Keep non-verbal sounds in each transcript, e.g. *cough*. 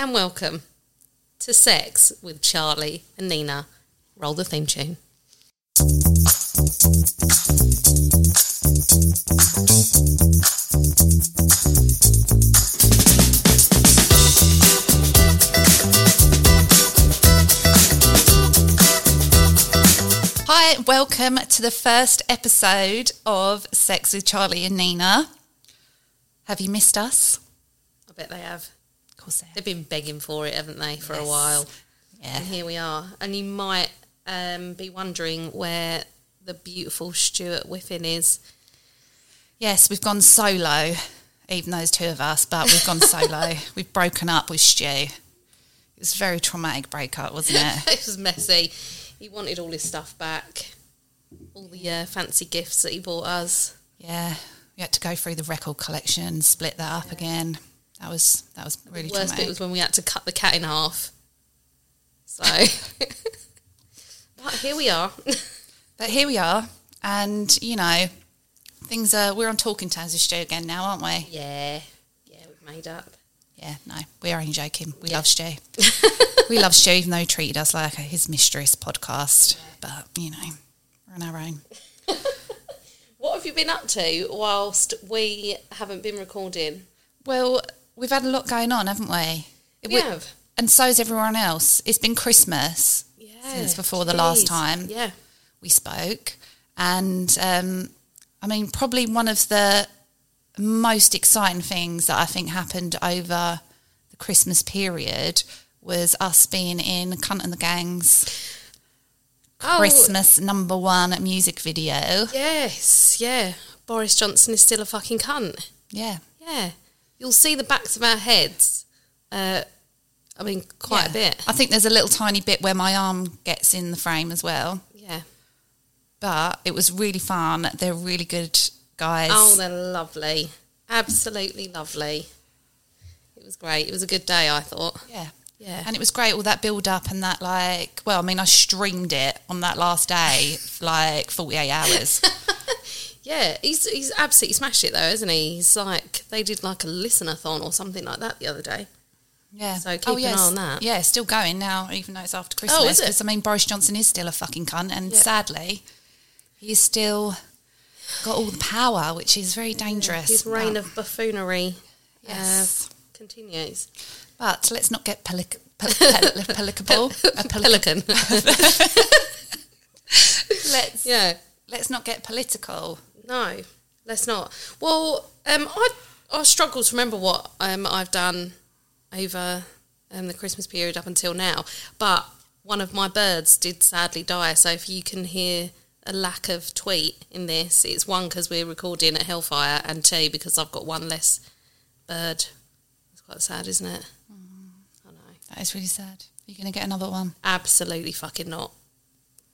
And welcome to Sex with Charlie and Nina. Roll the theme tune. Hi, welcome to the first episode of Sex with Charlie and Nina. Have you missed us? I bet they have. Course they They've been begging for it, haven't they, for a while? Yeah. And here we are. And you might um, be wondering where the beautiful Stuart Whiffin is. Yes, we've gone solo, even those two of us, but we've gone solo. *laughs* we've broken up with Stu. It was a very traumatic breakup, wasn't it? *laughs* it was messy. He wanted all his stuff back, all the uh, fancy gifts that he bought us. yeah. We had to go through the record collection, split that up again. That was that was really the worst traumatic. bit was when we had to cut the cat in half. So, *laughs* but here we are. But here we are, and you know, things are. We're on talking terms with Stu again now, aren't we? yeah, yeah, we've made up. Yeah, no, we are only joking. We love Stu. we love Stu, even though he treated us like his mistress podcast. But you know, we're on our own. *laughs* What have you been up to whilst we haven't been recording? Well, we've had a lot going on, haven't we? We have. and so's everyone else. It's been Christmas Yeah, since before the last time Yeah, we spoke, and um, I mean, probably one of the most exciting things that I think happened over the Christmas period was us being in Kunt and the Gangs Oh. Christmas number one music video. yes, yeah. Boris Johnson is still a fucking cunt. Yeah. Yeah, you'll see the backs of our heads. Uh, I mean, quite a bit. I think there's a little tiny bit where my arm gets in the frame as well. Yeah. But it was really fun. They're really good guys. Oh, they're lovely. Absolutely lovely. It was great. It was a good day, I thought. yeah. Yeah. And it was great, all that build up and that, like, well, I mean, I streamed it on that last day, like 48 hours. *laughs* Yeah, he's he's absolutely smashed it though, isn't he? He's like they did like a listenathon or something like that the other day. Yeah. So keep an eye on that. Yeah, it's still going now, even though it's after Christmas. Oh, is it? Because, I mean, Boris Johnson is still a fucking cunt, and Yeah. sadly, he's still got all the power, which is very dangerous. His reign of buffoonery Yes. uh, continues. but let's not get pelic- pel- pel- *laughs* pelicable. a pel- *laughs* Pelican. *laughs* let's, yeah. let's not get political. No, let's not. Well, um, I I struggle to remember what um I've done over um, the Christmas period up until now, but one of my birds did sadly die. So if you can hear a lack of tweet in this, it's one because we're recording at Hellfire, and two because I've got one less bird. It's quite sad, isn't it? I know. That is really sad. Are you going to get another one? Absolutely fucking not.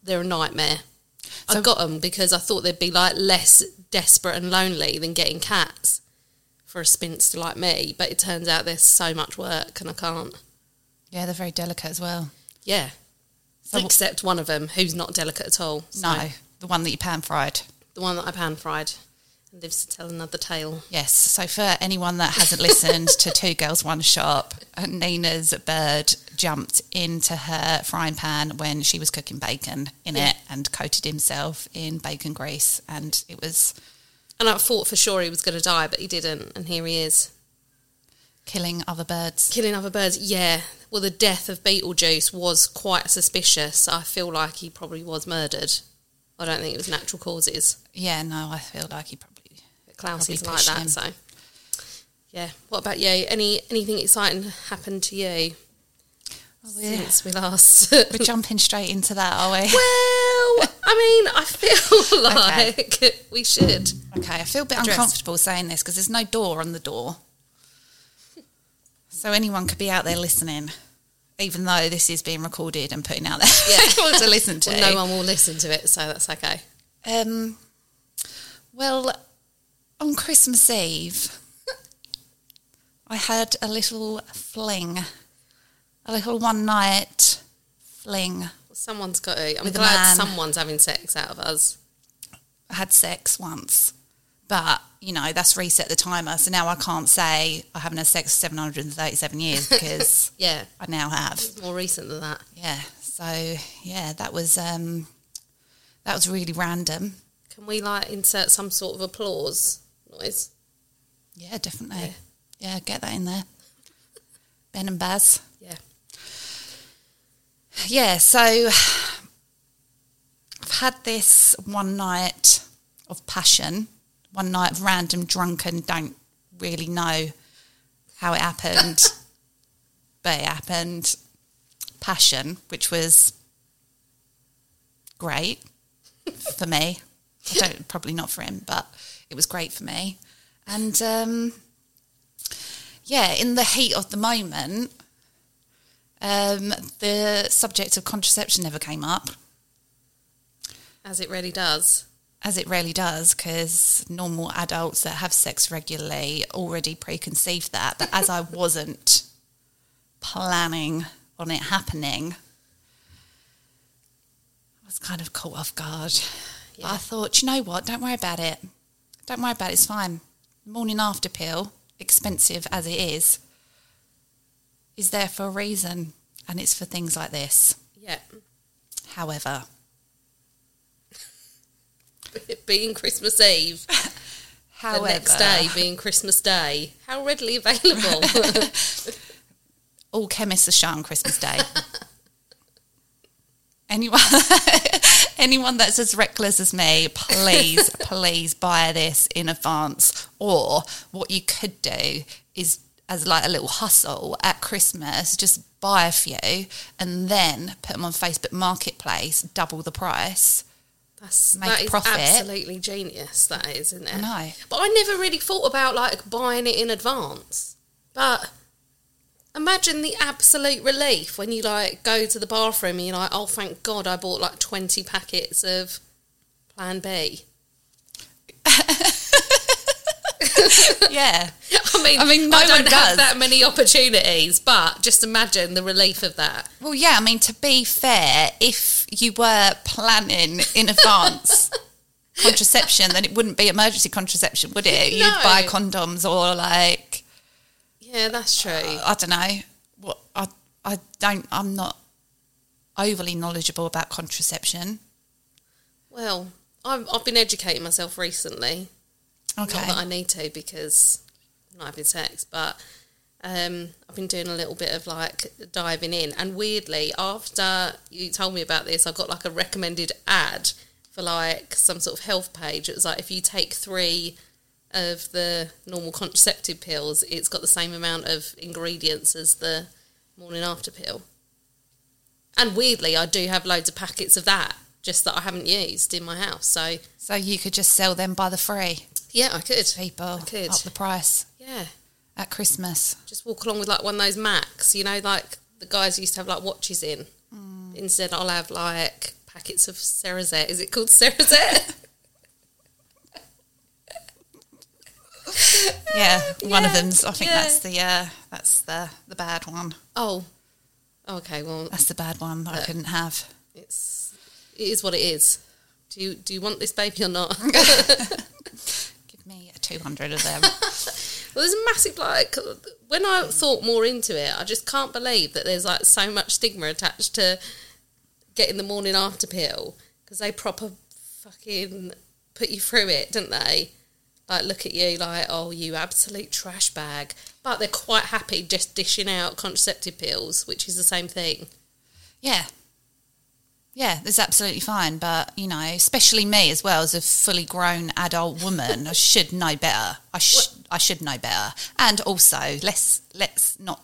They're a nightmare. I got them because I thought they'd be like less desperate and lonely than getting cats for a spinster like me. But it turns out there's so much work and I can't. Yeah, they're very delicate as well. Yeah. So- Except one of them who's not delicate at all. So No, the one that you pan fried. The one that I pan fried lives to tell another tale. Yes. So for anyone that hasn't listened to Two Girls One Shop, Nina's bird jumped into her frying pan when she was cooking bacon in Yeah. it and coated himself in bacon grease, and it was And I thought for sure he was going to die, but he didn't. And here he is. killing other birds. Killing other birds, yeah. Well, the death of Beetlejuice was quite suspicious. I feel like he probably was murdered. I don't think it was natural causes. Yeah, no, I feel like he probably. Is like that, so yeah. What about you? Any anything exciting happened to you we're- since we last? *laughs* We're *laughs* jumping straight into that, are we? well, I mean, I feel *laughs* like we should. Okay, I feel a bit Address. uncomfortable saying this because there's no door on the door. So anyone could be out there listening, even though this is being recorded and putting out there Yeah. to listen to. Well, no one will listen to it, so that's okay. Um, well, on Christmas Eve, *laughs* I had a little fling, a little one night fling. Someone's got to. I'm glad someone's having sex out of us. I had sex once, but you know that's reset the timer. So now I can't say I haven't had sex 737 years because *laughs* Yeah, I now have. more recent than that. Yeah. So yeah, that was um, that was really random. Can we like insert some sort of applause noise? Yeah, definitely. Yeah, get that in there. Ben and Baz. Yeah. Yeah, so I've had this one night of passion, one night of random drunken, don't really know how it happened, *laughs* but it happened. Passion, which was great for me. *laughs* I don't probably not for him, but it was great for me. And um, yeah, in the heat of the moment, um, the subject of contraception never came up, As it really does. as it rarely does, because normal adults that have sex regularly already preconceived that. But as I *laughs* wasn't planning on it happening, I was kind of caught off guard. But I thought, you know what? Don't worry about it. Don't worry about it. It's fine. Morning after pill, expensive as it is, is there for a reason, and it's for things like this. Yeah. However, It *laughs* being Christmas Eve, however, *laughs* the next day being Christmas Day, how readily available. *laughs* all chemists are shut on Christmas Day. anyone, anyone that's as reckless as me, please, *laughs* please buy this in advance. Or what you could do is, as like a little hustle at Christmas, just buy a few and then put them on Facebook Marketplace, double the price. That's Make that profit. absolutely genius. That is, isn't it? I know. But I never really thought about like buying it in advance. But imagine the absolute relief when you like go to the bathroom and you're like, oh, thank God, I bought like twenty packets of Plan B. *laughs* Yeah. *laughs* I mean, I mean, no I don't one have that many opportunities, but just imagine the relief of that. Well, yeah, I mean, to be fair, if you were planning in advance *laughs* contraception, then it wouldn't be emergency contraception, would it? You'd buy condoms or like, Yeah, that's true. I don't know. What I I don't. I'm not overly knowledgeable about contraception. Well, I've, I've been educating myself recently. Okay. Not that I need to because I'm not having sex, but um, I've been doing a little bit of like diving in. And weirdly, after you told me about this, I got like a recommended ad for like some sort of health page. It was like if you take three of the normal contraceptive pills, it's got the same amount of ingredients as the morning after pill. And weirdly, I do have loads of packets of that, just that I haven't used in my house. So so you could just sell them by the free, yeah, I could. people I could. up the price Yeah. at Christmas. just walk along with like one of those Macs, you know, like the guys used to have like watches in. Mm. Instead, I'll have like packets of Cerazette. Is it called Cerazette? *laughs* *laughs* Yeah, one of them's. I think yeah. that's the uh, that's the the bad one. oh, okay. Well, That's the bad one that I couldn't have. it's it is what it is. Do you do you want this baby or not? *laughs* *laughs* Give me a two hundred of them. Well, there's a massive like when I thought more into it, I just can't believe that there's like so much stigma attached to getting the morning after pill because they proper fucking put you through it, don't they? Like look at you like oh you absolute trash bag, but they're quite happy just dishing out contraceptive pills, which is the same thing. Yeah. Yeah, that's absolutely fine. But, you know, especially me as well as a fully grown adult woman, I should know better. I, sh- I should know better. And also, let's let's not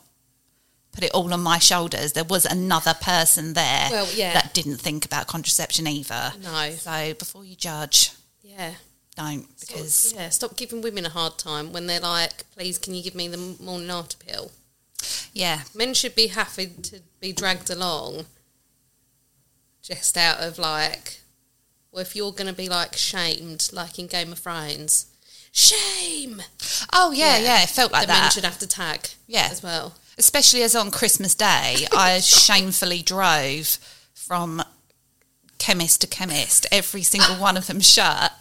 put it all on my shoulders. There was another person there Well, yeah. that didn't think about contraception either. No. So before you judge, Yeah. Don't because yeah, stop giving women a hard time when they're like, please, can you give me the morning after pill? Yeah. Men should be happy to be dragged along just out of like, well, if you're going to be like shamed, like in Game of Thrones, shame. Oh yeah, yeah, it felt like the men that. should have to tag Yeah. as well. Especially as on Christmas Day, *laughs* I shamefully drove from chemist to chemist, every single one of them shut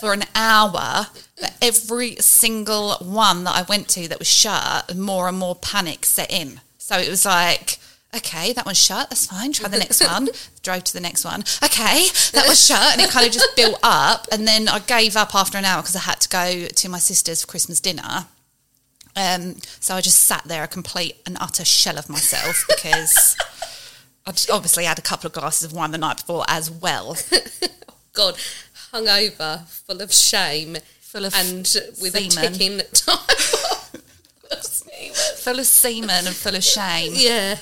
for an hour. But every single one that I went to that was shut, more and more panic set in. So it was like, okay, that one's shut, that's fine, try the next *laughs* one. Drove to the next one. Okay, that was shut. And it kind of just built up. And then I gave up after an hour because I had to go to my sister's for Christmas dinner. Um, so I just sat there a complete and utter shell of myself because *laughs* I'd obviously had a couple of glasses of wine the night before as well. *laughs* God, hungover, full of shame, Full of and with a semen. ticking *laughs* time. full of semen and full of shame. yeah.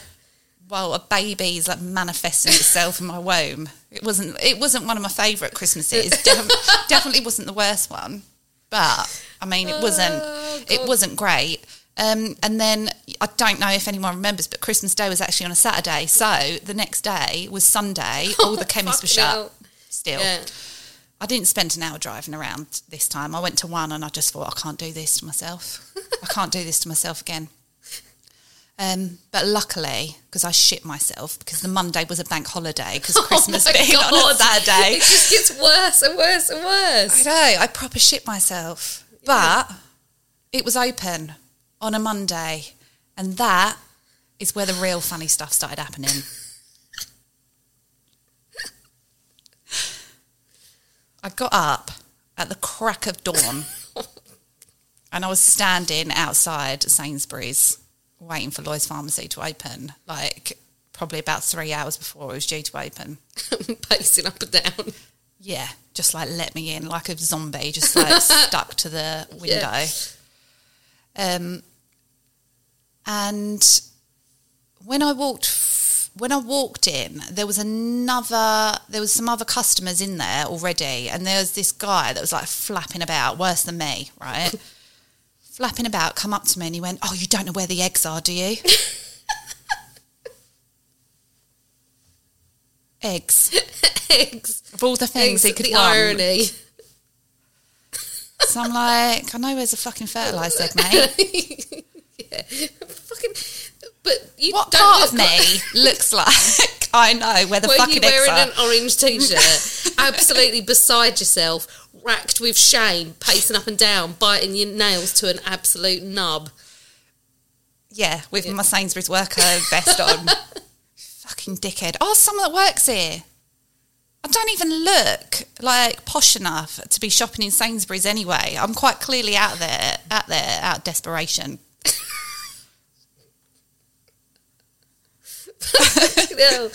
Well, a baby's like manifesting itself in my womb. It wasn't. It wasn't one of my favourite Christmases. *laughs* Def- definitely wasn't the worst one. But I mean, it wasn't. it wasn't great. Um, and then I don't know if anyone remembers, but Christmas Day was actually on a Saturday. So the next day was Sunday. *laughs* All the chemists were shut. Still, Yeah. I didn't spend an hour driving around this time. I went to one and I just thought, I can't do this to myself. I can't do this to myself again. Um, but luckily, because I shit myself, because the Monday was a bank holiday, because *laughs* Christmas oh being on a God. *laughs* Saturday. It just gets worse and worse and worse. I know, I proper shit myself. But it was open on a Monday, and that is where the real funny stuff started happening. I got up at the crack of dawn *laughs* and I was standing outside Sainsbury's waiting for Lloyd's Pharmacy to open, like probably about three hours before it was due to open. *laughs* Pacing up and down. Yeah, just like let me in like a zombie, just like *laughs* stuck to the window. Um, and when I walked, when I walked in, there was another, there was some other customers in there already, and there was this guy that was like flapping about, worse than me, right? *laughs* flapping about, come up to me, and he went, "Oh, you don't know where the eggs are, do you?" *laughs* eggs Eggs. of all the things Eggs, he could the want. irony. So I'm like, I know where's a fucking *laughs* fertilised egg, mate. Yeah. *laughs* Fucking. But you What don't part of me like- *laughs* looks like I know where the Were you fucking eggs wearing are? an orange t-shirt, *laughs* absolutely beside yourself, racked with shame, pacing up and down, biting your nails to an absolute nub? Yeah, with my Sainsbury's worker vest on. fucking dickhead. Oh, someone that works here. I don't even look like posh enough to be shopping in Sainsbury's anyway. I'm quite clearly out there, out there, out of desperation. *laughs* No.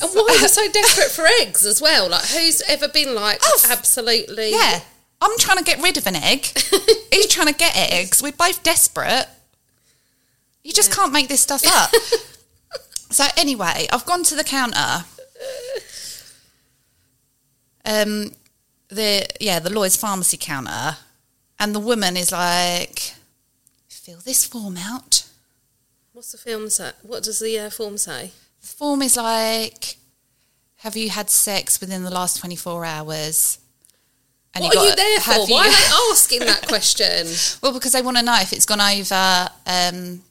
And why are you so desperate for eggs as well? Like, who's ever been like Oh, absolutely? Yeah, I'm trying to get rid of an egg. *laughs* He's trying to get eggs. We're both desperate. You just can't make this stuff up. *laughs* so anyway, I've gone to the counter. Um, the yeah, the Lloyd's pharmacy counter, and the woman is like, "Fill this form out." What's the film say? What does the uh, form say? The form is like, "Have you had sex within the last twenty four hours?" And What are you there for? have Why you- are they asking that question? *laughs* Well, because they want to know if it's gone over. Um,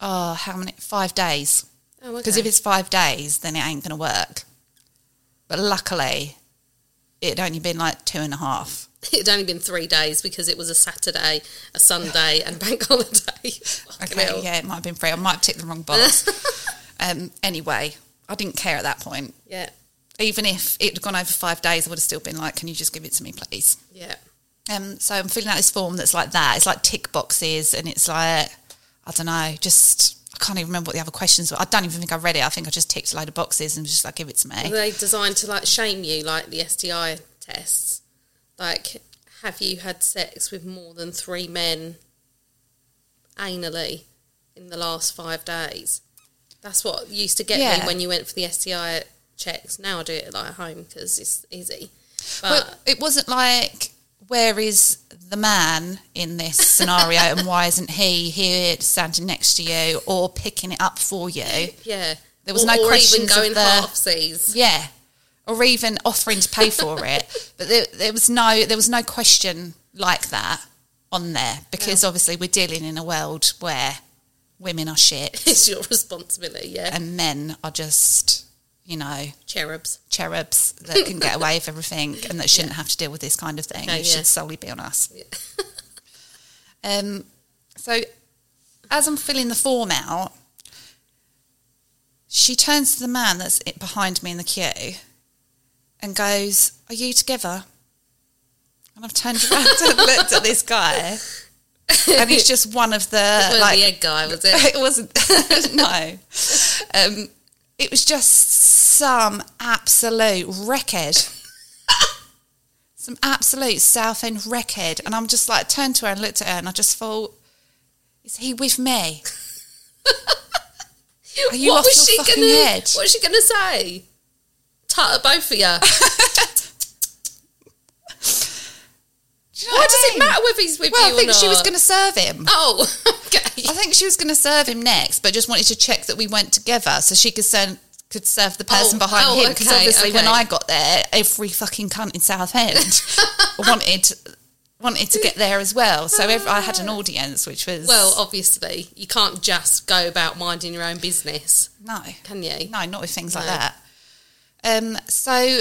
oh, how many? Five days. Oh, okay. Because if it's five days, then it ain't going to work. But luckily, it'd only been like two and a half. *laughs* It'd only been three days because it was a Saturday, a Sunday, and *laughs* bank holiday. Okay, hell. yeah, it might have been three. I might have ticked the wrong box. *laughs* um, anyway, I didn't care at that point. Yeah, Even if it had gone over five days, I would have still been like, "Can you just give it to me, please?" yeah. Um, so I'm filling out this form that's like that. It's like tick boxes, and it's like I don't know, just I can't even remember what the other questions were. I don't even think I read it. I think I just ticked a load of boxes and was just like, give it to me. they designed to like shame you, like the STI tests? Like, have you had sex with more than three men anally in the last five days? That's what used to get Yeah. me when you went for the STI checks. Now I do it like at home because it's easy. But But it wasn't like where is the man in this scenario and why isn't he here standing next to you or picking it up for you? *laughs* Yeah. There was or, no or even of going the- half seas. Yeah. Or even offering to pay for it. *laughs* But there, there was no there was no question like that on there because obviously we're dealing in a world where women are shit *laughs* It's your responsibility, yeah. and men are just, you know, Cherubs. cherubs that *laughs* can get away with everything and that shouldn't have to deal with this kind of thing. It yeah. should solely be on us. um, so, as I'm filling the form out, she turns to the man that's behind me in the queue and goes, Are you together? And I've turned around *laughs* and looked at this guy, and he's just one of the like the egg guy, was it? *laughs* it wasn't *laughs* no um, it was just some absolute wreckhead some absolute Southend wreckhead and i'm just like turned to her and looked at her and i just thought is he with me are you what off was your she fucking gonna, head What was she gonna say? Tut at both of you. *laughs* You know Why what does I it matter whether he's with well you i think she was going to serve him Oh, *laughs* okay. I think she was going to serve him next, but just wanted to check that we went together so she could send could serve the person Oh, behind oh, him. Because okay, obviously, when. I got there, every fucking cunt in Southend *laughs* wanted wanted to get there as well. So ev I had an uh. audience, which was Well, obviously, you can't just go about minding your own business, no, can you? no, not with things like that. Um, so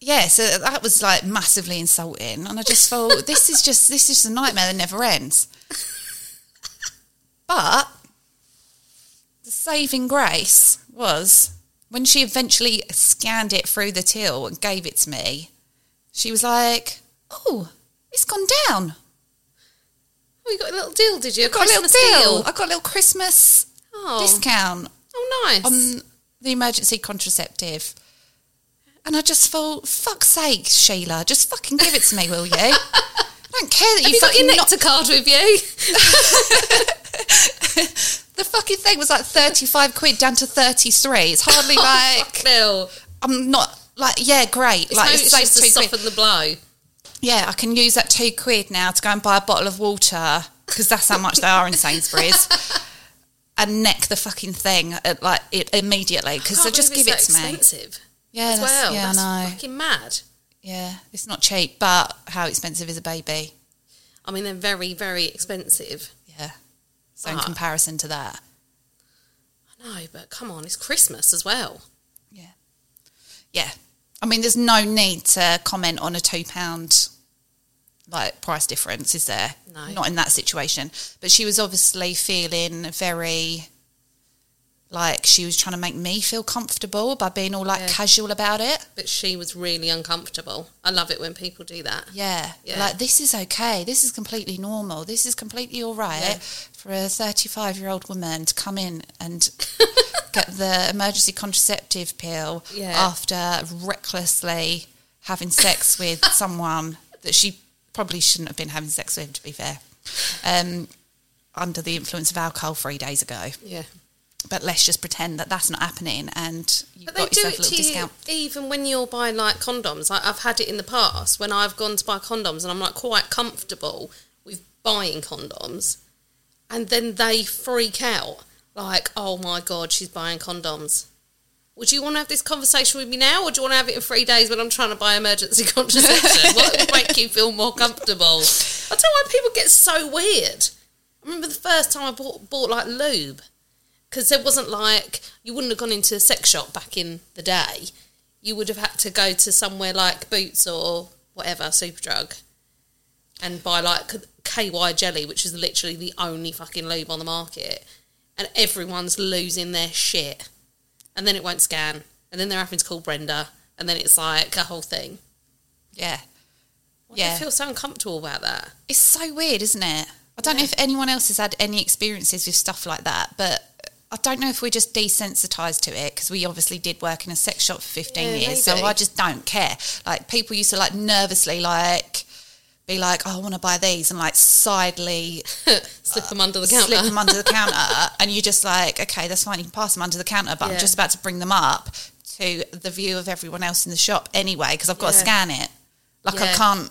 yeah, so that was like massively insulting, and I just thought *laughs* this is just this is just a nightmare that never ends. But the saving grace was when she eventually scanned it through the till and gave it to me. She was like, "Oh, it's gone down. Oh, you got a little deal, did you? I got a little Christmas deal. I got a little Christmas Oh, discount." oh, nice. on the emergency contraceptive. And I just thought, fuck's sake, Sheila, just fucking give it to me, will you? I don't care that you you got fucking your nectar card with you? *laughs* The fucking thing was like 35 quid down to 33. It's hardly *laughs* oh, like, Bill, I'm not like, yeah, great. it's like, it's just to two quid. soften the blow. Yeah, I can use that two quid now to go and buy a bottle of water because that's how much they are in Sainsbury's. And neck the fucking thing at, like it, immediately because they just give it to so me. Yeah, as that's, well. yeah, That's I know. fucking mad. Yeah, it's not cheap, but how expensive is a baby? I mean, they're very, very expensive. Yeah. So in comparison to that, I know, but come on, it's Christmas as well. yeah, yeah. I mean, there's no need to comment on a two pound like price difference, is there? No. Not in that situation. But she was obviously feeling very like she was trying to make me feel comfortable by being all like Yeah. casual about it. But she was really uncomfortable. I love it when people do that. Yeah. Yeah. Like this is okay. This is completely normal. This is completely all right Yeah. for a 35 year old woman to come in and *laughs* get the emergency contraceptive pill after recklessly having sex *laughs* with someone that she probably shouldn't have been having sex with, to be fair, um, under the influence of alcohol three days ago. Yeah. But let's just pretend that that's not happening and you've But they got do yourself a little discount. even when you're buying like condoms. Like I've had it in the past when I've gone to buy condoms and I'm like quite comfortable with buying condoms, and then they freak out like, "Oh my god, she's buying condoms." Would you want to have this conversation with me now, or do you want to have it in three days when I'm trying to buy emergency *laughs* contraception? what would make you feel more comfortable? I don't know why people get so weird. I remember the first time I bought bought like lube because there wasn't like you wouldn't have gone into a sex shop back in the day. You would have had to go to somewhere like Boots or whatever Superdrug and buy like KY jelly, which is literally the only fucking lube on the market, and everyone's losing their shit, and then it won't scan, and then they're having to call Brenda, and then it's like a whole thing. Yeah. Why do Yeah. you feel so uncomfortable about that? It's so weird, isn't it? I don't know if anyone else has had any experiences with stuff like that, but I don't know if we're just desensitized to it because we obviously did work in a sex shop for 15 Yeah, years. So. I just don't care. Like people used to like nervously like be like, oh, I want to buy these and like sidely *laughs* Slip them uh, under the counter. slip them under the *laughs* counter. And you're just like, okay, that's fine. You can pass them under the counter, but I'm just about to bring them up to the view of everyone else in the shop anyway because I've got to scan it. Like I can't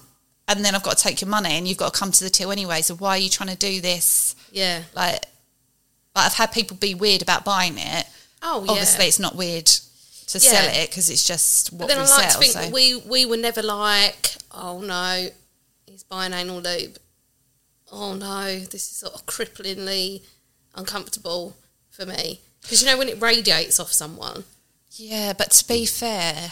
and then I've got to take your money, and you've got to come to the till anyway. So why are you trying to do this? Yeah. Like, like I've had people be weird about buying it. Oh, yeah. Obviously, it's not weird to Yeah. sell it because it's just what But then we I like sell. to think so. we we were never like, oh no, he's buying anal lube. Oh no, this is sort of cripplingly uncomfortable for me because you know when it radiates off someone. Yeah, but to be fair,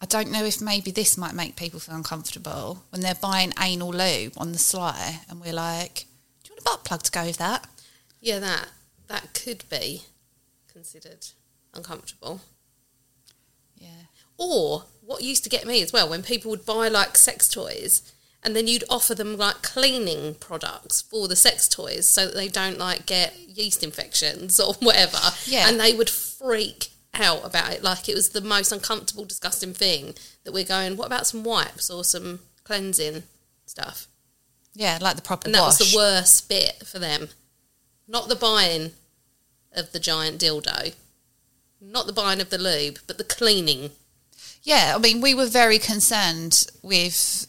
I don't know if maybe this might make people feel uncomfortable when they're buying anal lube on the sly, and we're like, "Do you want a butt plug to go with that?" Yeah, that that could be considered uncomfortable. Yeah, Or what used to get me as well when people would buy like sex toys and then you'd offer them like cleaning products for the sex toys so that they don't like get yeast infections *laughs* or whatever. Yeah. And they would freak out about it like it was the most uncomfortable, disgusting thing that we're going, what about some wipes or some cleansing stuff? yeah, like the proper And that was the worst bit for them. Not the buying of the giant dildo, not the buying of the lube, but the cleaning. Yeah, I mean, we were very concerned with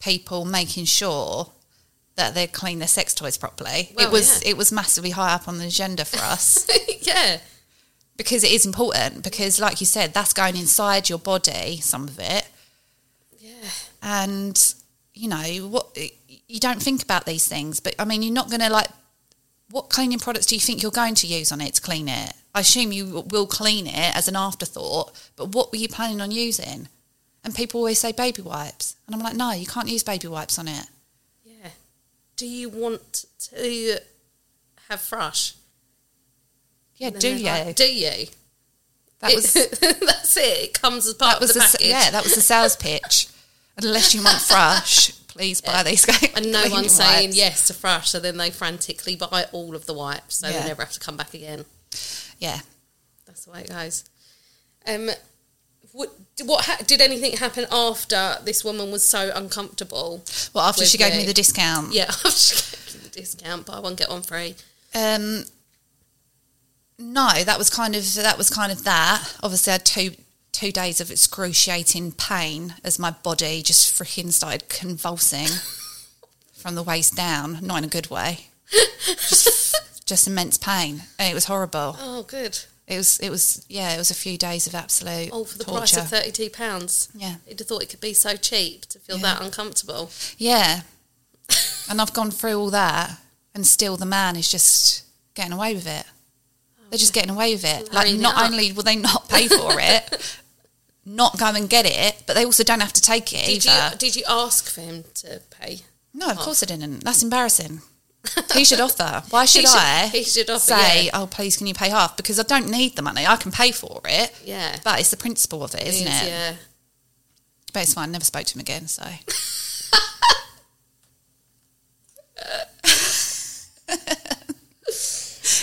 people making sure that they clean their sex toys properly. Well, it was yeah. it was massively high up on the agenda for us *laughs* yeah. because it is important. Because, like you said, that's going inside your body, some of it, Yeah. and you know what you don't think about these things. But I mean, you're not going to like. What cleaning products do you think you're going to use on it to clean it? I assume you will clean it as an afterthought, but what were you planning on using? And people always say baby wipes. And I'm like, no, you can't use baby wipes on it. Yeah. Do you want to have thrush? Yeah, do you? like, do you? that was *laughs* That's it. It comes as part that was of the the, package. yeah, that was the sales pitch. Unless you want *laughs* thrush, please buy these. *laughs* guys. and no one's saying wipes. yes to thrush, so then they frantically buy all of the wipes, so Yeah. they never have to come back again. Yeah. That's the way it goes. Um, what, what ha- did anything happen after this woman was so uncomfortable? Well, after she gave you? me the discount, Yeah, *laughs* after she gave you the discount, buy one get one free. Um, no, that was kind of that was kind of that. Obviously, I had two two days of excruciating pain as my body just freaking started convulsing *laughs* from the waist down, not in a good way. Just, *laughs* just immense pain, and it was horrible. Oh, good. It was it was yeah, it was a few days of absolute Oh, for the torture. price of thirty-two pounds. Yeah. you'd have thought it could be so cheap to feel Yeah. that uncomfortable. Yeah. *laughs* and I've gone through all that and still the man is just getting away with it. Oh, They're just getting away with it. Like Laying it not only will they not pay for it, not go and get it, but they also don't have to take it Did either. you did you ask for him to pay? no, of oh. course I didn't. That's embarrassing. he should offer. *laughs* Why should, He should- I he should offer, say, yeah. oh, please, can you pay half? Because I don't need the money. I can pay for it. Yeah. But it's the principle of it, isn't Is, it? Yeah. But it's fine. Never spoke to him again, so. *laughs*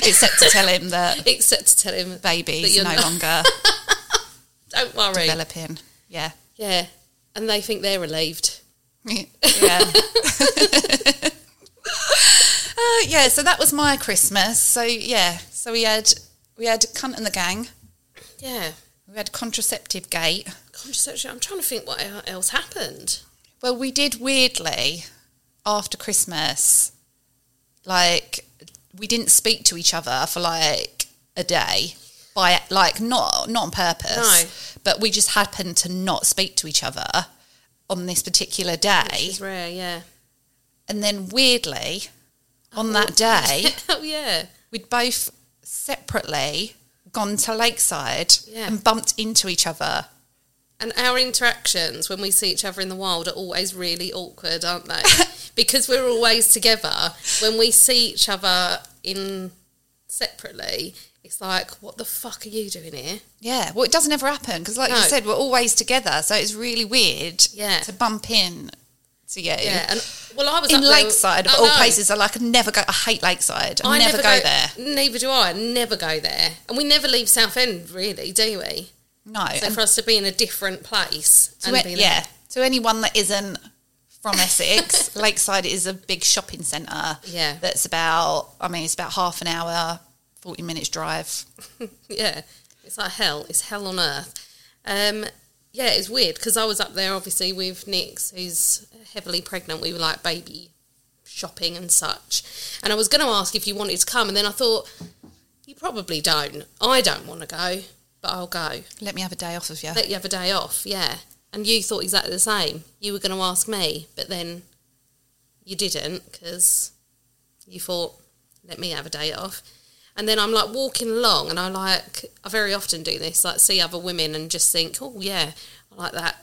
Except to tell him that Except to tell him, baby's no longer *laughs* don't worry. developing. Yeah. Yeah, and they think they're relieved. yeah. *laughs* uh, yeah, so that was my Christmas. So yeah, so we had we had Kunt and the Gang. Yeah. We had Contraceptive Gate. Contraception. I'm trying to think what else happened. Well, we did weirdly after Christmas, like we didn't speak to each other for like a day by like not not on purpose, No. But we just happened to not speak to each other on this particular day, It's rare, yeah. and then weirdly on that oh, day *laughs* oh yeah. we'd both separately gone to Lakeside Yeah. and bumped into each other. And our interactions when we see each other in the wild are always really awkward, aren't they? *laughs* because we're always together. When we see each other in separately, it's like, what the fuck are you doing here? Yeah, well, it doesn't ever happen because, like you No. said, we're always together, so it's really weird Yeah. to bump in to you. Yeah, and well, I was in up there- Lakeside of I all know. places, I like I never go. I hate Lakeside. I, never, go, there. Neither do I. I Never go there, and we never leave Southend, really, do we? No, So and for us to be in a different place to and be yeah. To anyone that isn't from Essex, *laughs* Lakeside is a big shopping centre. Yeah. that's about. I mean, it's about half an hour, forty minutes drive. *laughs* yeah, it's like hell. It's hell on earth. Um, yeah, it's weird because I was up there obviously with Nix, who's heavily pregnant. We were like baby shopping and such, and I was going to ask if you wanted to come, and then I thought you probably don't. I don't want to go, but I'll go. Let me have a day off of you. Let you have a day off, yeah. And you thought exactly the same. You were going to ask me, but then you didn't because you thought, let me have a day off. And then I'm like walking along, and I like I very often do this, like see other women and just think, oh yeah, I like that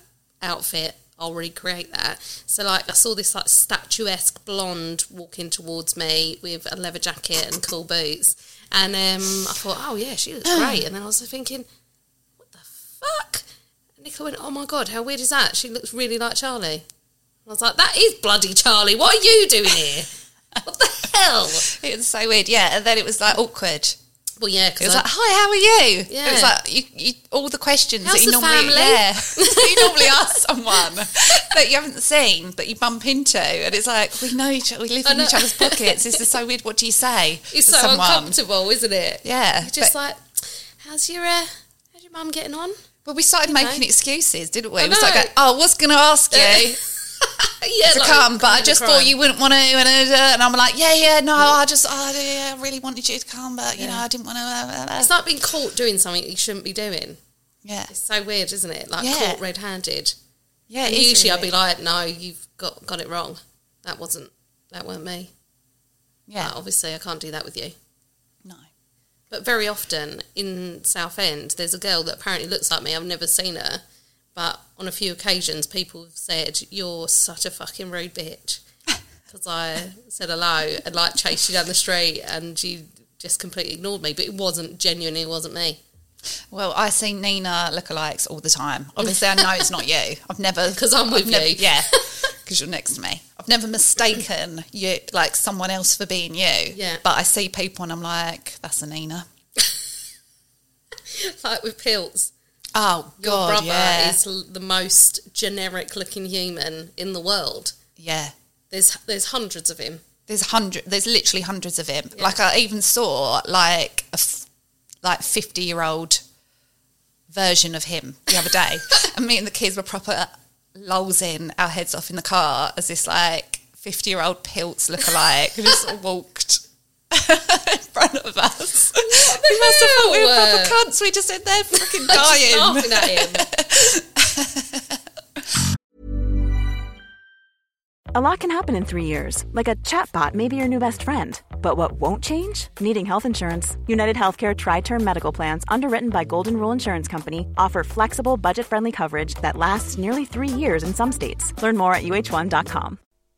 outfit. I'll recreate that. So like I saw this like statuesque blonde walking towards me with a leather jacket and cool boots, and um, I thought, oh yeah, she looks *gasps* great. And then I was thinking, what the fuck? And Nicola went, oh my god, how weird is that? She looks really like Charlie. I was like, that is bloody Charlie. What are you doing here? *laughs* what the hell? It was so weird, yeah. And then it was like awkward. Well, yeah, It because was like, "Hi, how are you?" Yeah. It was like you, you, all the questions How's that you normally, yeah, *laughs* *laughs* you normally ask someone that you haven't seen, that you bump into, and it's like we know each other, we live I in know. each other's pockets. This is so weird. What do you say? it's so someone? uncomfortable, isn't it? Yeah, You're just but- like, how's your uh, how's your mum getting on? Well, we started you know. making excuses, didn't we? It was like, oh, I was going to ask you *laughs* yeah, to like, come, but I just thought you wouldn't want to. And, uh, I'm like, yeah, yeah, no, I just, oh, yeah, I really wanted you to come, but you know, I didn't want to. Uh, uh, It's like being caught doing something you shouldn't be doing. yeah, It's so weird, isn't it? Like Yeah. caught red-handed. yeah. And usually I'd be like, no, you've got got it wrong. That wasn't that weren't me. yeah, obviously, I can't do that with you. no, But very often in Southend, there's a girl that apparently looks like me. I've never seen her, but on a few occasions, people have said, "You're such a fucking rude bitch," *laughs* because I said hello and like chased you down the street, and you just completely ignored me. But it wasn't genuinely, it wasn't me. Well, I see Nina lookalikes all the time. Obviously, I know it's not you. I've never *laughs* because I'm with I've never- you. Yeah, *laughs* because you're next to me. I've never mistaken you like someone else for being you. Yeah. But I see people and I'm like, that's a Nina. like with Pilts. Oh Your God, brother yeah, is l- the most generic looking human in the world. yeah. There's there's hundreds of him. There's hundred. There's literally hundreds of him. Like I even saw like a f- like fifty year old version of him the other day, *laughs* and me and the kids were proper lolsing our heads off in the car as this like fifty year old pilts lookalike just walked. *laughs* in front of us. We must have thought we were proper cunts. We just in there *laughs* fucking Just dying. laughing at him. *laughs* A lot can happen in three years, like a chatbot may be your new best friend. But what won't change? Needing health insurance. United Healthcare Tri Term Medical Plans, underwritten by Golden Rule Insurance Company, offer flexible, budget friendly coverage that lasts nearly three years in some states. Learn more at uh1.com.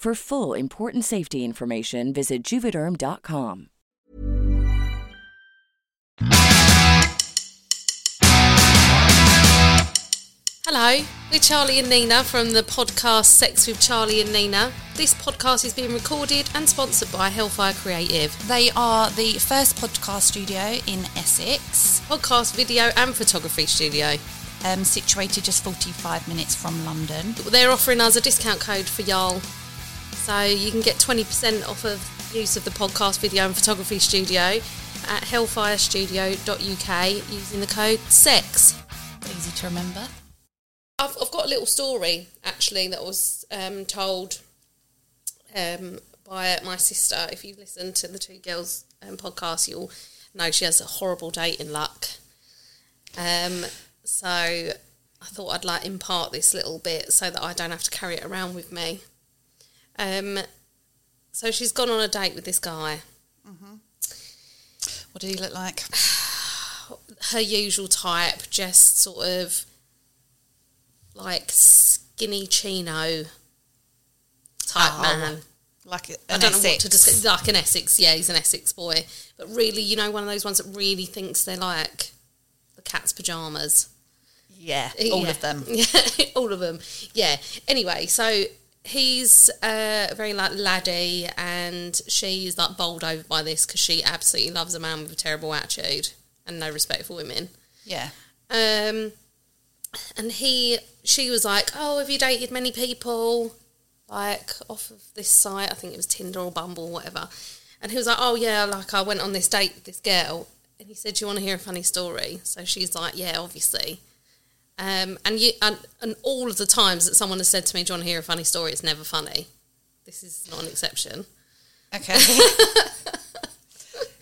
For full important safety information, visit juvederm.com. Hello, we're Charlie and Nina from the podcast Sex with Charlie and Nina. This podcast is being recorded and sponsored by Hellfire Creative. They are the first podcast studio in Essex, Podcast, video, and photography studio. um, situated just 45 minutes from London. They're offering us a discount code for y'all. So you can get 20% off of use of the podcast, video, and photography studio at hellfirestudio.uk using the code SEX. Easy to remember. I've, I've got a little story actually that was um, told um, by my sister. If you listen to the Two Girls um, podcast, you'll know she has a horrible dating luck. Um, so I thought I'd like impart this little bit so that I don't have to carry it around with me. Um, so she's gone on a date with this guy. What did he look like? *sighs* Her usual type, just sort of like skinny chino type Oh, man. Like an I don't know what to describe. Like an Essex, yeah, he's an Essex boy. But really, you know, one of those ones that really thinks they're like the cat's pajamas. Yeah, *laughs* all Yeah. of them. *laughs* Yeah, all of them. Yeah. Anyway, so he's uh, very like laddie, and she's like bowled over by this because she absolutely loves a man with a terrible attitude and no respect for women. Yeah. Um, and he, she was like, "Oh, have you dated many people?" Like off of this site, I think it was Tinder or Bumble, or whatever. And he was like, "Oh yeah, like I went on this date with this girl." And he said, "Do you want to hear a funny story?" So she's like, "Yeah, obviously." Um, and you and, and all of the times that someone has said to me, "Do you want to hear a funny story?" It's never funny. This is not an exception. Okay. *laughs*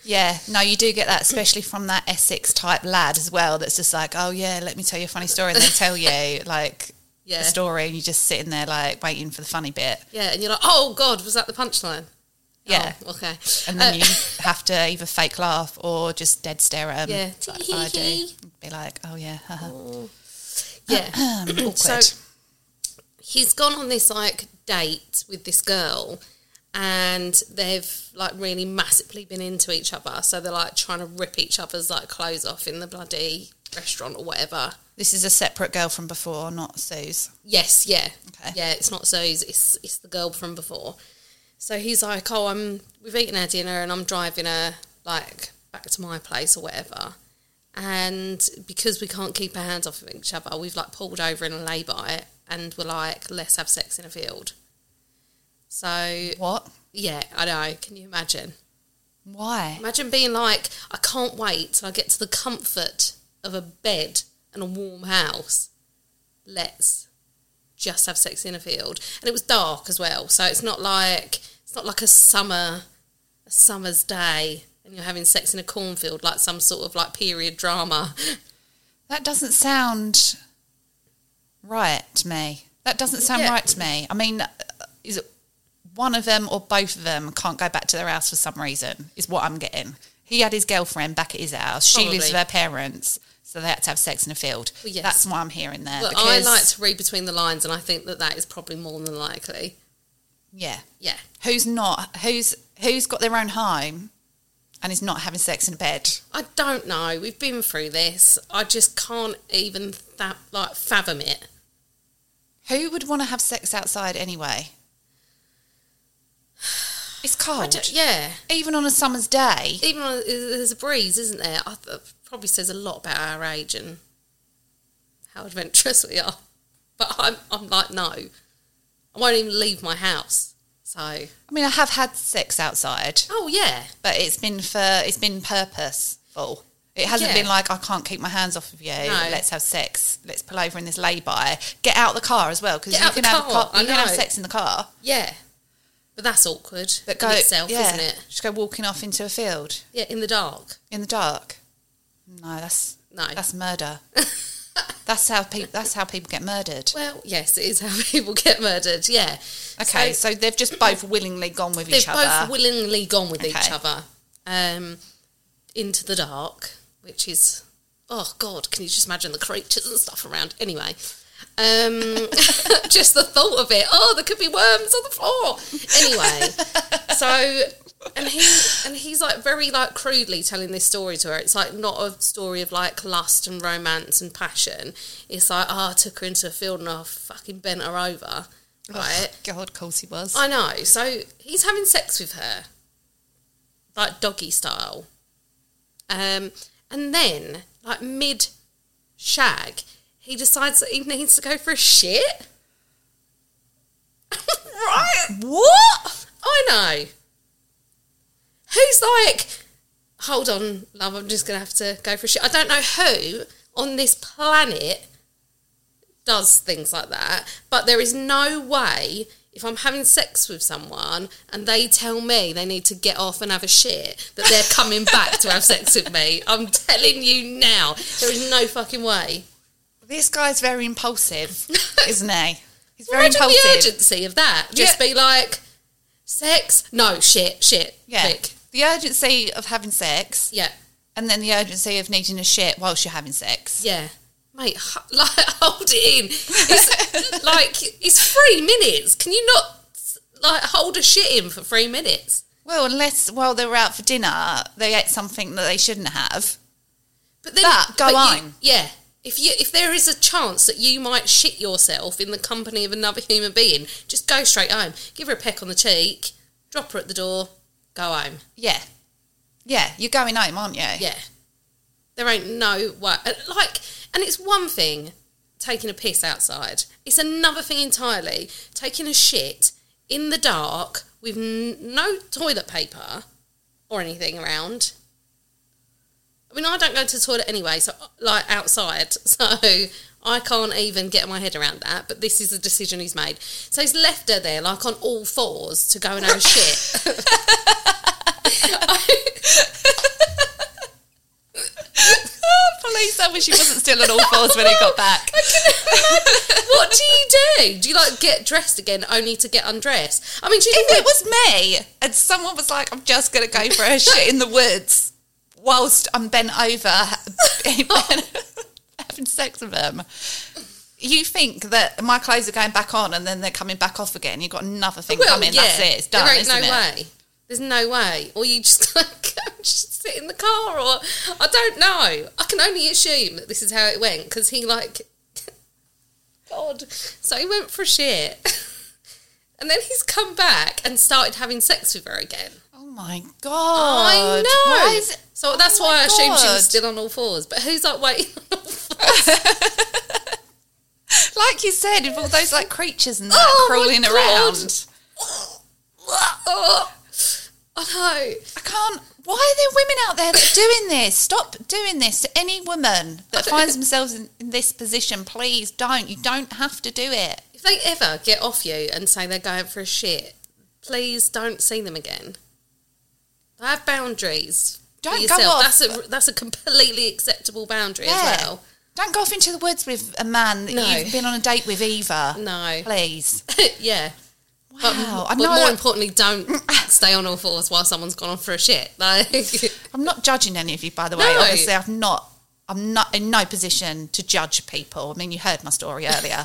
yeah, no, you do get that, especially from that Essex type lad as well. That's just like, oh yeah, let me tell you a funny story, and they tell you *laughs* like Yeah. a story, and you're just sitting there like waiting for the funny bit, Yeah, and you're like, "Oh God, was that the punchline?" Yeah. Oh, okay. and then Uh, you *laughs* have to either fake laugh or just dead stare at 'em, Yeah. like I do. Be like, oh yeah, haha. Yeah. *clears throat* *clears throat* awkward. So he's gone on this like date with this girl and they've like really massively been into each other. So they're like trying to rip each other's like clothes off in the bloody restaurant or whatever. this is a separate girl from before, not Sue's. Yes, yeah. Okay. Yeah, it's not Zoe's, it's it's the girl from before. So he's like, Oh, I'm we've eaten our dinner and I'm driving her like back to my place or whatever. And because we can't keep our hands off of each other, we've like pulled over in a lay by and we're like, let's have sex in a field. So What? yeah, I know. Can you imagine? Why? Imagine being like, I can't wait till I get to the comfort of a bed and a warm house. Let's just have sex in a field. And it was dark as well, so it's not like it's not like a summer a summer's day and you're having sex in a cornfield like some sort of like period drama. That doesn't sound right to me. That doesn't sound Yeah. right to me. I mean, uh, is it one of them or both of them can't go back to their house for some reason? Is what I'm getting. He had his girlfriend back at his house. She lives with her parents, so they had to have sex in a field. Well, yes. That's what I'm hearing there. Because, I like to read between the lines and I think that that is probably more than likely. yeah. Yeah. Who's not? Who's who's got their own home and is not having sex in a bed? I don't know. We've been through this. I just can't even th- like fathom it. Who would want to have sex outside anyway? *sighs* It's cold. yeah. Even on a summer's day. even though there's a breeze, isn't there? I th- probably says a lot about our age and how adventurous *laughs* we are. But I'm, I'm like, no, I won't even leave my house. So, I mean, I have had sex outside, oh yeah, but it's been for it's been purposeful. It hasn't Yeah. been like I can't keep my hands off of you. No. Let's have sex. Let's pull over in this lay-by. Get out the car as well because you can have car, you can have sex in the car. yeah. But that's awkward But go itself, yeah, isn't it? Just go walking off into a field Yeah, in the dark. in the dark. No, that's No. that's murder. *laughs* that's how people that's how people get murdered. Well, yes, it is how *laughs* people get murdered. Yeah. Okay, So- so, they've just both willingly gone with each other. They've both willingly gone with each other um, into the dark, which is oh god, can you just imagine the creatures and stuff around? Anyway, um, *laughs* just the thought of it. Oh, there could be worms on the floor. Anyway, so and he and he's like very like crudely telling this story to her. It's like not a story of like lust and romance and passion. It's like oh, I took her into a field and I fucking bent her over. Right. God, of course he was. I know. So he's having sex with her, like doggy style. Um, and then, like mid shag, he decides that he needs to go for a shit. *laughs* right? what? I know. Who's like, hold on, love, I'm just going to have to go for a shit. I don't know who on this planet does things like that, but there is no way if I'm having sex with someone and they tell me they need to get off and have a shit, that they're coming back to have sex with me. I'm telling you now, there is no fucking way. This guy's very impulsive, *laughs* isn't he? He's very Imagine impulsive. the urgency of that. Just Yeah. be like, sex? No, shit, shit. Yeah. The urgency of having sex Yeah. and then the urgency of needing a shit whilst you're having sex. Yeah. Mate, h- *laughs* like, hold it in. It's *laughs* like, it's three minutes. Can you not, like, hold a shit in for three minutes? Well, unless while they were out for dinner, they ate something that they shouldn't have. But then, That, go but you- on. yeah. If you if there is a chance that you might shit yourself in the company of another human being, just go straight home. Give her a peck on the cheek, drop her at the door, go home. Yeah. Yeah, you're going home, aren't you? Yeah. There ain't no way. Uh, like, and it's one thing taking a piss outside. It's another thing entirely taking a shit in the dark with n- no toilet paper or anything around. I mean, I don't go to the toilet anyway, so like outside, *laughs* so I can't even get my head around that. But this is a decision he's made. So he's left her there, like on all fours, to go and have a shit. *laughs* *laughs* Police, I wish he wasn't still on all fours when he got back. what do you do? Do you like get dressed again only to get undressed? I mean, she If it was me and someone was like, I'm just going to go for a shit in the woods whilst I'm bent over *laughs* *laughs* having sex with them, you think that my clothes are going back on and then they're coming back off again. You've got another thing coming. That's it. It's done. There ain't no it? way. There's no way. Or you just *laughs* like just sit in the car, or I don't know. I can only assume that this is how it went because he like, God. So he went for a shit, and then he's come back and started having sex with her again. Oh my god! I know. Is so that's Oh why I assumed she was still on all fours. But who's like waiting on all fours? *laughs* like you said, with all those like creatures and that Oh crawling around. oh, I know. I can't. Why are there women out there that are doing this? Stop doing this to any woman that finds themselves in, in this position. Please don't. You don't have to do it. If they ever get off you and say they're going for a shit, please don't see them again. Have boundaries. Don't go off. That's a that's a completely acceptable boundary Yeah. as well. Don't go off into the woods with a man that No. you've been on a date with either. No. Please. *laughs* yeah. Wow. But, I but more that- importantly, don't *laughs* stay on all fours while someone's gone off for a shit. *laughs* Like, I'm not judging any of you, by the way. No. Obviously, I'm not. I'm not in no position to judge people. I mean, you heard my story earlier,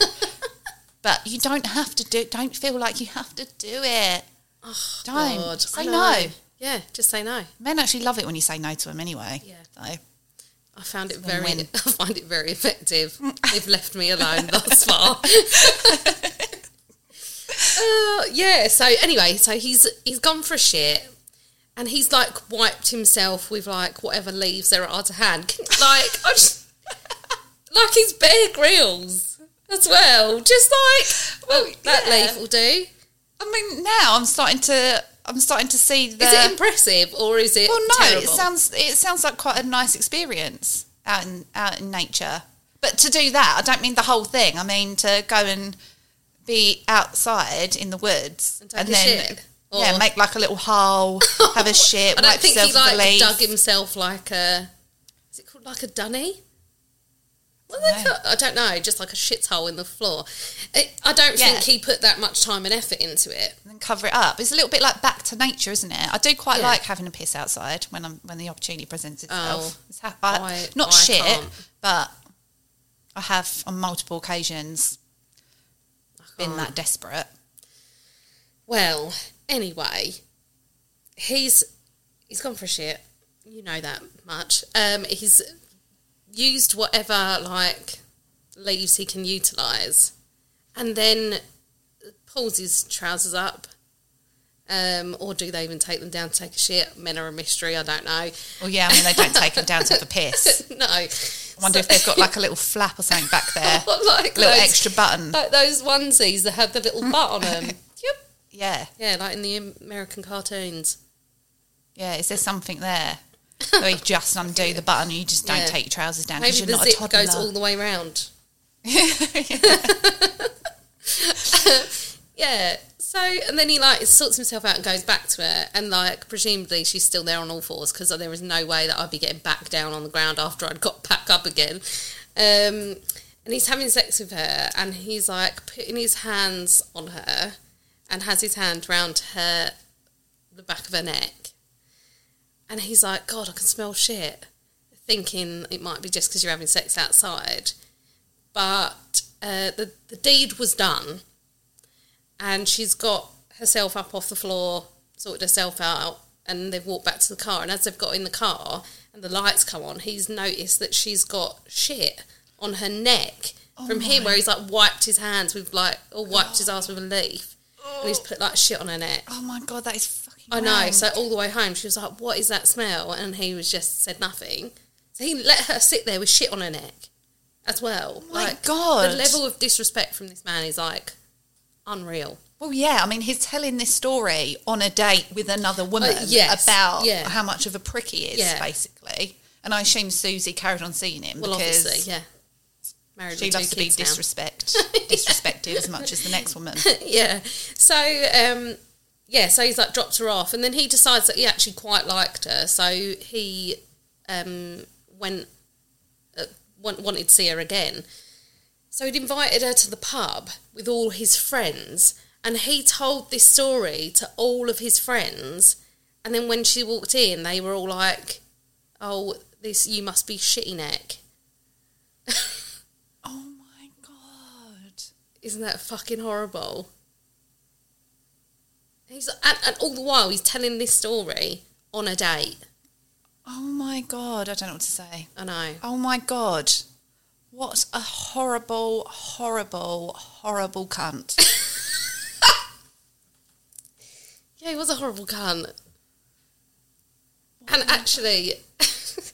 but you don't have to do. Don't feel like you have to do it. Oh, don't God, I say know. no. Yeah, just say no. Men actually love it when you say no to them anyway. Yeah. So I found it very. win-win. *laughs* I find it very effective. *laughs* They've left me alone thus *laughs* far. uh, yeah. So anyway, so he's he's gone for a shit, and he's like wiped himself with like whatever leaves there are to hand. Like I just like his Bear Grylls as well. Just like well, that yeah. leaf will do. I mean, now I'm starting to. I'm starting to see the. Is it impressive or is it? well, no. terrible? It sounds. It sounds like quite a nice experience out in out in nature. But to do that, I don't mean the whole thing. I mean to go and be outside in the woods And take a shit? yeah, make like a little hole, have a *laughs* shit, I don't think he yourself with a like dug himself like a. Is it called like a dunny? They No. I don't know, just like a shithole in the floor. It, I don't Yeah. think he put that much time and effort into it. and then cover it up. It's a little bit like back to nature, isn't it? I do quite Yeah. like having a piss outside when I'm when the opportunity presents itself. Oh, It's ha- I- not I shit, can't. but I have on multiple occasions been that desperate. Well, anyway, he's he's gone for a shit. You know that much. Um, he's used whatever like leaves he can utilise, and then pulls his trousers up. Um, or do they even take them down to take a shit? Men are a mystery. I don't know. Well, yeah, I mean they don't take them down to the piss. *laughs* no. I wonder if they've got like a little flap or something back there, *laughs* like little those- extra button. like those onesies that have the little *laughs* butt on them. yep. Yeah, Yeah, like in the American cartoons. yeah. Is there something there? Or you just undo the button and you just don't Yeah. take your trousers down because you're the not a zip toddler. goes all the way round. *laughs* Yeah. *laughs* So, and then he like sorts himself out and goes back to her, and like presumably she's still there on all fours because there is no way that I'd be getting back down on the ground after I'd got back up again. Um, and he's having sex with her, and he's like putting his hands on her, and has his hand round her, the back of her neck, and he's like, "God, I can smell shit," thinking it might be just because you're having sex outside, but uh, the the deed was done and she's got herself up off the floor, sorted herself out, and they've walked back to the car. And as they've got in the car and the lights come on, he's noticed that she's got shit on her neck from him, where he's like wiped his hands with like, or wiped his ass with a leaf, and he's put like shit on her neck. Oh my god, that is. I know. So all the way home, she was like, "What is that smell?" And he was just said nothing. So he let her sit there with shit on her neck as well. Oh my like, God. the level of disrespect from this man is like unreal. Well, yeah. I mean, he's telling this story on a date with another woman Uh, yes, about yeah. how much of a prick he is, Yeah. basically. And I assume Susie carried on seeing him Well, because yeah. Married she loves to be disrespect, *laughs* disrespected as much as the next woman. *laughs* yeah. So, um, yeah, so he's like dropped her off, and then he decides that he actually quite liked her. So he um, went, uh, want, wanted to see her again. So he'd invited her to the pub with all his friends, and he told this story to all of his friends. And then when she walked in, they were all like, "Oh, this you must be shitty neck." *laughs* Oh my god! Isn't that fucking horrible? He's and, and all the while he's telling this story on a date. Oh my god! I don't know what to say. I know. Oh my god! What a horrible, horrible, horrible cunt. *laughs* Yeah, he was a horrible cunt. And actually, *laughs* there's-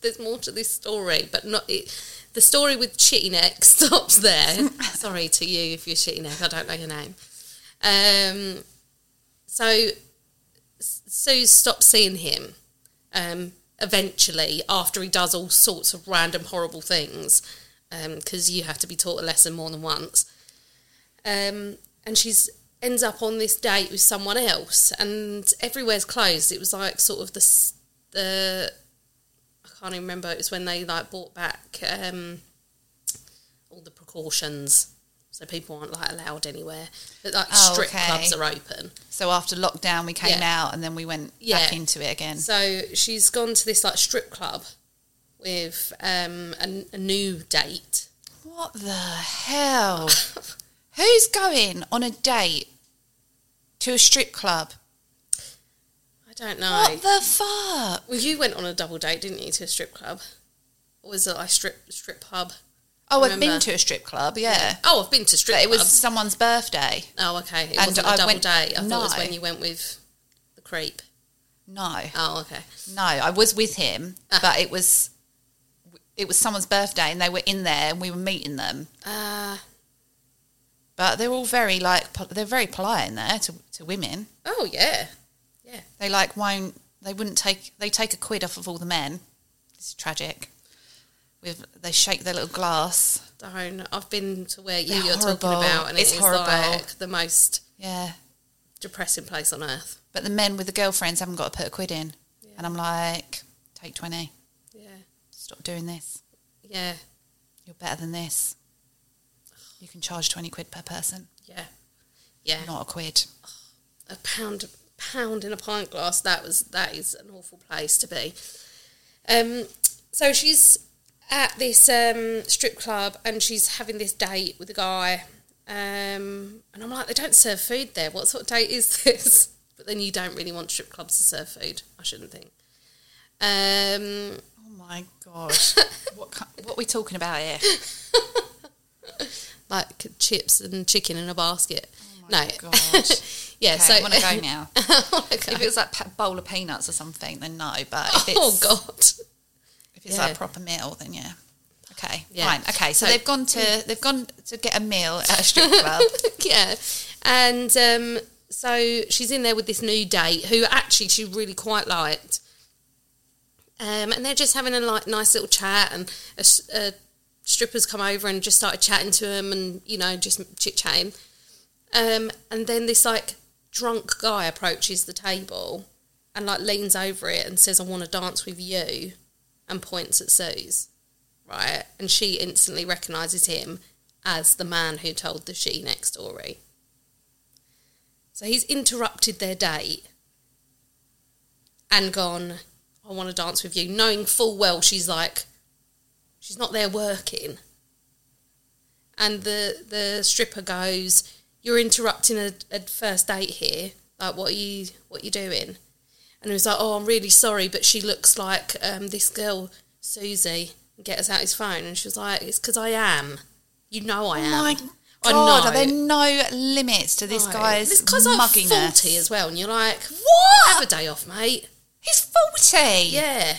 there's more to this story, but not it. The story with Shitty Neck *laughs* stops there. Sorry to you if you're Shitty Neck. I don't know your name. Um, so Sue stops seeing him um, eventually after he does all sorts of random horrible things because you have to be taught a lesson more than once. Um, and she's ends up on this date with someone else, and everywhere's closed. It was like sort of the the I can't even remember. It was when they like brought back um, all the precautions, so people aren't like allowed anywhere. But like Oh, strip okay. clubs are open. So after lockdown, we came Yeah. out and then we went Yeah. back into it again. So she's gone to this like strip club with um, a, a new date. What the hell? *laughs* Who's going on a date to a strip club? I don't know. What the fuck? Well, you went on a double date, didn't you, to a strip club? Or was it like strip strip pub? Oh, I've been to a strip club, yeah. Oh, I've been to strip But it was someone's birthday. Oh, okay. It and wasn't I a double went- date. I thought it was no. when you went with the creep. No, Oh, okay. no, I was with him, Ah. but it was it was someone's birthday, and they were in there, and we were meeting them. Uh, But they're all very like they're very polite in there to to women. oh, yeah. Yeah. They like won't they wouldn't take they take a quid off of all the men. It's tragic. With they shake their little glass. Don't. I've been to where you, you're talking about, and It's it's horrible. like the most Yeah. depressing place on earth. But the men with the girlfriends haven't got to put a quid in. And I'm like, take 20. Yeah. Stop doing this. Yeah. You're better than this. You can charge 20 quid per person, Yeah. Yeah. not a quid. a pound pound in a pint glass that was that is an awful place to be um so she's at this um strip club and she's having this date with a guy um and i'm like they don't serve food there what sort of date is *laughs* this but then you don't really want strip clubs to serve food i shouldn't think um Oh my God. *laughs* what, what are we talking about here? *laughs* like chips and chicken in a basket no Oh God. yeah Okay, so I want to go now. Okay. If it was like a bowl of peanuts or something, then no. But if it's, oh god if it's Yeah. like a proper meal, then yeah. Okay, Yeah. fine. Okay, so, So- they've gone to they've gone to get a meal at a strip *laughs* club. yeah. And um, so she's in there with this new date who actually she really quite liked. Um, and they're just having a like nice little chat, and a, a stripper's come over and just started chatting to him, and you know just chit chatting. Um, and then this like drunk guy approaches the table and like leans over it and says, I want to dance with you and points at Suze. Right? And she instantly recognises him as the man who told the she next story. So he's interrupted their date and gone, I want to dance with you, knowing full well she's like, she's not there working. And the, the stripper goes, You're interrupting a, a first date here. Like, what are you, what are you doing? And he was like, Oh, I'm really sorry, but she looks like um, this girl, Susie. Get us out his phone. And she was like, It's because I am. You know I Oh am. my I God, are there no limits to this No. guy's guy's like mugginess? 40 as well. And you're like, What? Have a day off, mate. He's 40. Yeah.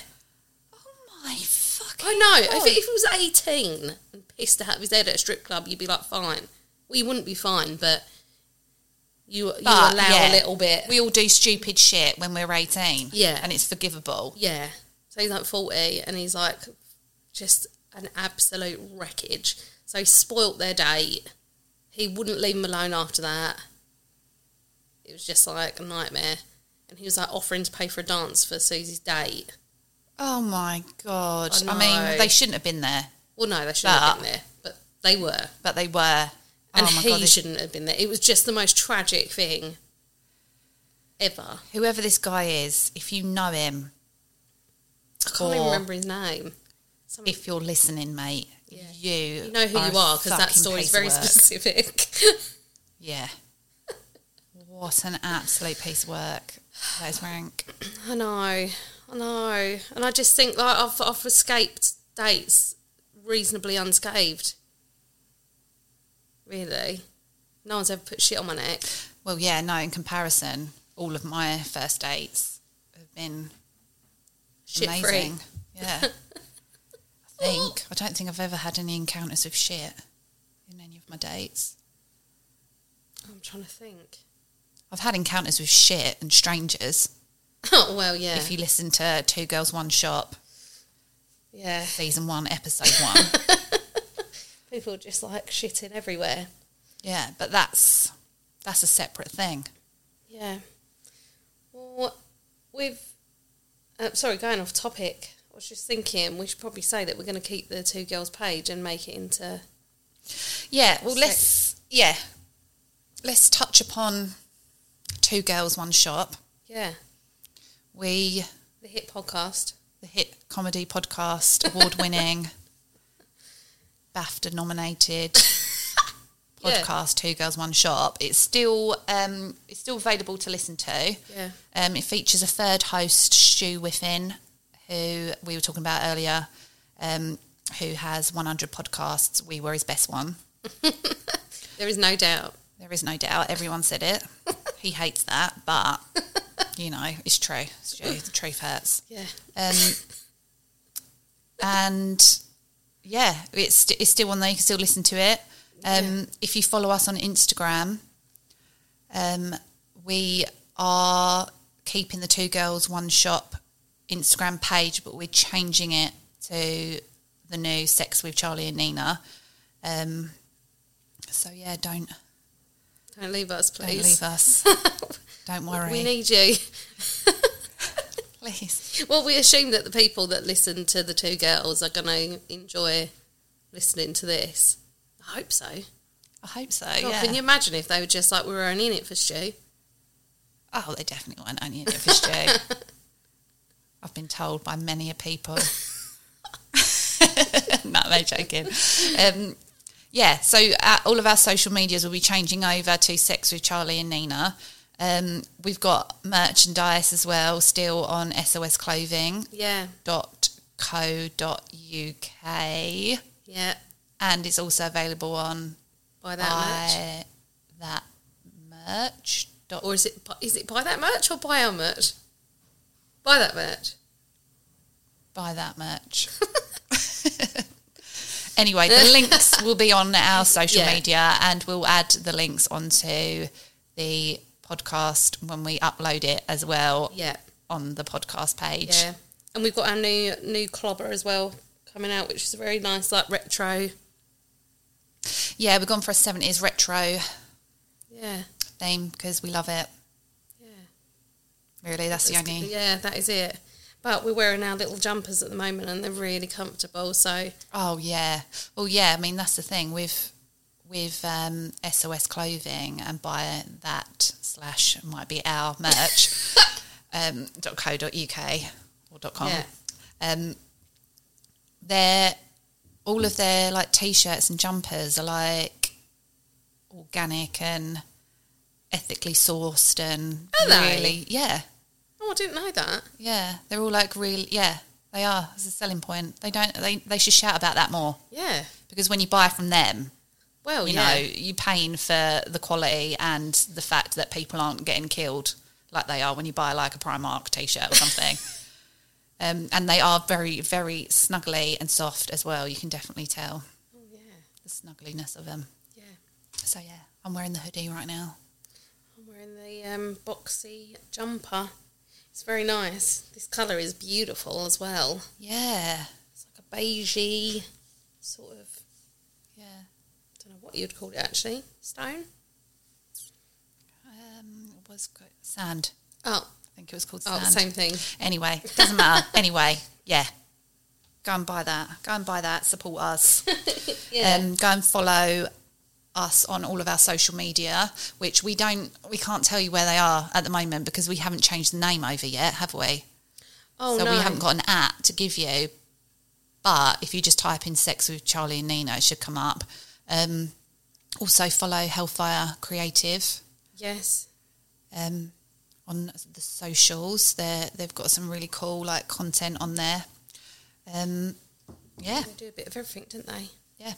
Oh my fucking I know. God. If, it, if he was 18 and pissed out of his head at a strip club, you'd be like, fine. Well, you wouldn't be fine, but you, you But, allow yeah, a little bit. We all do stupid shit when we're 18. Yeah. And it's forgivable. yeah. So he's like 40 and he's like just an absolute wreckage. So he spoilt their date. He wouldn't leave him alone after that. It was just like a nightmare. And he was like offering to pay for a dance for Susie's date. Oh my God. I I, mean, they shouldn't have been there, Well, no, they shouldn't have been there, but they were. but they were. And oh my he God. this- shouldn't have been there. It was just the most tragic thing ever. Whoever this guy is, if you know him, I can't even remember his name. If you're listening, mate, Yeah. you you know who you are because that story is very specific. *laughs* Yeah. What an absolute piece of work. That is rank. I know, I know, and I just think like I've I've escaped dates reasonably unscathed. Really, no one's ever put shit on my neck. Well, yeah, no, in comparison, all of my first dates have been Shit free. amazing. Yeah. *laughs* I think. I don't think I've ever had any encounters with shit in any of my dates. I'm trying to think. I've had encounters with shit and strangers. *laughs* Oh well, yeah, If you listen to Two Girls One Shop, yeah. season one, episode one. *laughs* People just like shitting everywhere. yeah, but that's that's a separate thing. Yeah. Well, with uh, sorry, going off topic. I was just thinking we should probably say that we're going to keep the two girls page and make it into Yeah, well, let's yeah, let's touch upon Two Girls One Shop. yeah We the hit podcast. the hit comedy podcast, award winning, *laughs* BAFTA nominated *laughs* Yeah. podcast Two Girls One Shop. It's still um, it's still available to listen to. Yeah. Um, it features a third host, Stu Whiffin, who we were talking about earlier, um, who has 100 podcasts. We were his best one. *laughs* There is no doubt. There is no doubt. Everyone said it. *laughs* he hates that, but you know it's true. It's true. The truth hurts. Yeah. Um, and yeah, it's it's still on there. You can still listen to it. Um, If you follow us on Instagram, um, we are keeping the two girls one shop Instagram page, but we're changing it to the new Sex with Charlie and Nina. Um, so yeah, don't Don't leave us, don't please. leave us. *laughs* don't worry, We need you. *laughs* please. *laughs* Well, we assume that the people that listen to the two girls are going to enjoy listening to this. I hope so. I hope so. God, yeah. Can you imagine if they were just like we were only in it for Stu? Oh, they definitely weren't only in it for Stu. *laughs* I've been told by many a people. *laughs* no, no joking. Um, yeah, so uh, all of our social medias will be changing over to Sex with Charlie and Nina. Um, we've got merchandise as well, still on SOS Clothing Yeah, dot co dot uk, yeah. and it's also available on Buy that merch. buy that merch dot Or is it is it buy that merch or buy our merch? Buy that merch. buy that merch. *laughs* *laughs* anyway, the links will be on our *laughs* social Yeah. media and we'll add the links onto the podcast when we upload it as well Yeah, on the podcast page. yeah. And we've got our new new clobber as well coming out, which is a very nice like retro. Yeah, we've gone for a 70s retro Yeah. theme because we love it. Yeah. Really, that's the only. Yeah, that is it. But we're wearing our little jumpers at the moment and they're really comfortable. So, Oh yeah. Well, yeah. I mean, that's the thing with with um, SOS clothing and buy that slash might be our merch *laughs* um, .co.uk or .com. Yeah. Um, they're all of their like t-shirts and jumpers are like organic and ethically sourced and Are they? really yeah oh, I didn't know that. yeah they're all like real yeah they are as a selling point they don't they, they should shout about that more Yeah. because when you buy from them Well, you yeah. know you're paying for the quality and the fact that people aren't getting killed like they are when you buy like a primark t-shirt or something *laughs* um, and they are very very snuggly and soft as well you can definitely tell Oh, yeah. the snuggliness of them Yeah. so yeah i'm wearing the hoodie right now I'm wearing the um, boxy jumper. It's very nice. This colour is beautiful as well. yeah It's like a beigey sort of, yeah don't know what you'd call it actually. Stone? um, it was sand Oh, i think it was called oh, sand same thing. Anyway, doesn't matter. *laughs* anyway, yeah. Go and buy that. Go and buy that. Support us. *laughs* Yeah. Um, go and follow us on all of our social media, which we don't, we can't tell you where they are at the moment because we haven't changed the name over yet, have we? oh, so no. we haven't got an app to give you. But if you just type in "sex with Charlie and Nina," it should come up. Um, also follow Hellfire Creative Yes. um, on the socials. They they've got some really cool like content on there. Um, yeah, They do a bit of everything, don't they? yeah,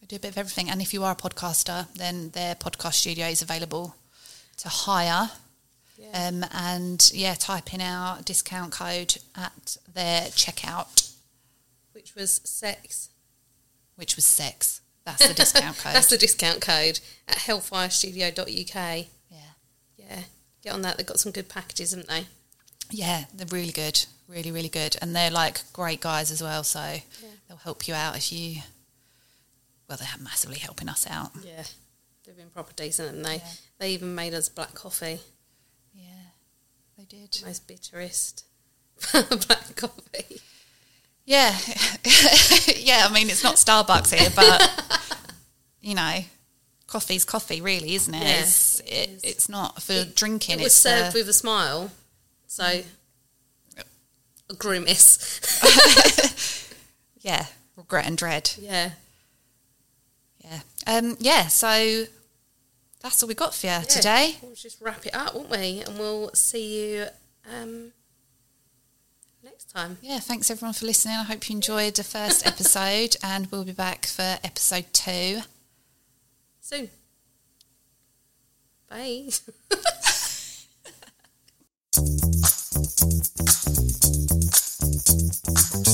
they do a bit of everything. And if you are a podcaster, then their podcast studio is available to hire. Yeah. Um, and yeah, type in our discount code at their checkout, Which was sex. which was sex. That's the discount *laughs* code. That's the discount code at hellfirestudio.uk. yeah, Yeah. Get on that. They've got some good packages, haven't they? yeah, they're really good, really, really good, and they're like great guys as well. So they'll help you out if you. Well, they're massively helping us out. Yeah. They've been proper decent, haven't they? Yeah. They even made us black coffee. Yeah, they did. Most bitterest *laughs* black coffee. Yeah, *laughs* yeah. I mean, it's not Starbucks here, but *laughs* you know, coffee's coffee, really, isn't it? Yeah, it's, it it, it's not for drinking. It was it's served for, with a smile. So, a grimace. *laughs* yeah, regret and dread. yeah. Yeah, um, yeah. So that's all we got for you Yeah. today. We'll just wrap it up, won't we? And we'll see you um, next time. Yeah, thanks everyone for listening. I hope you enjoyed the first *laughs* episode, and we'll be back for episode two. Soon. *laughs* Bye. *laughs*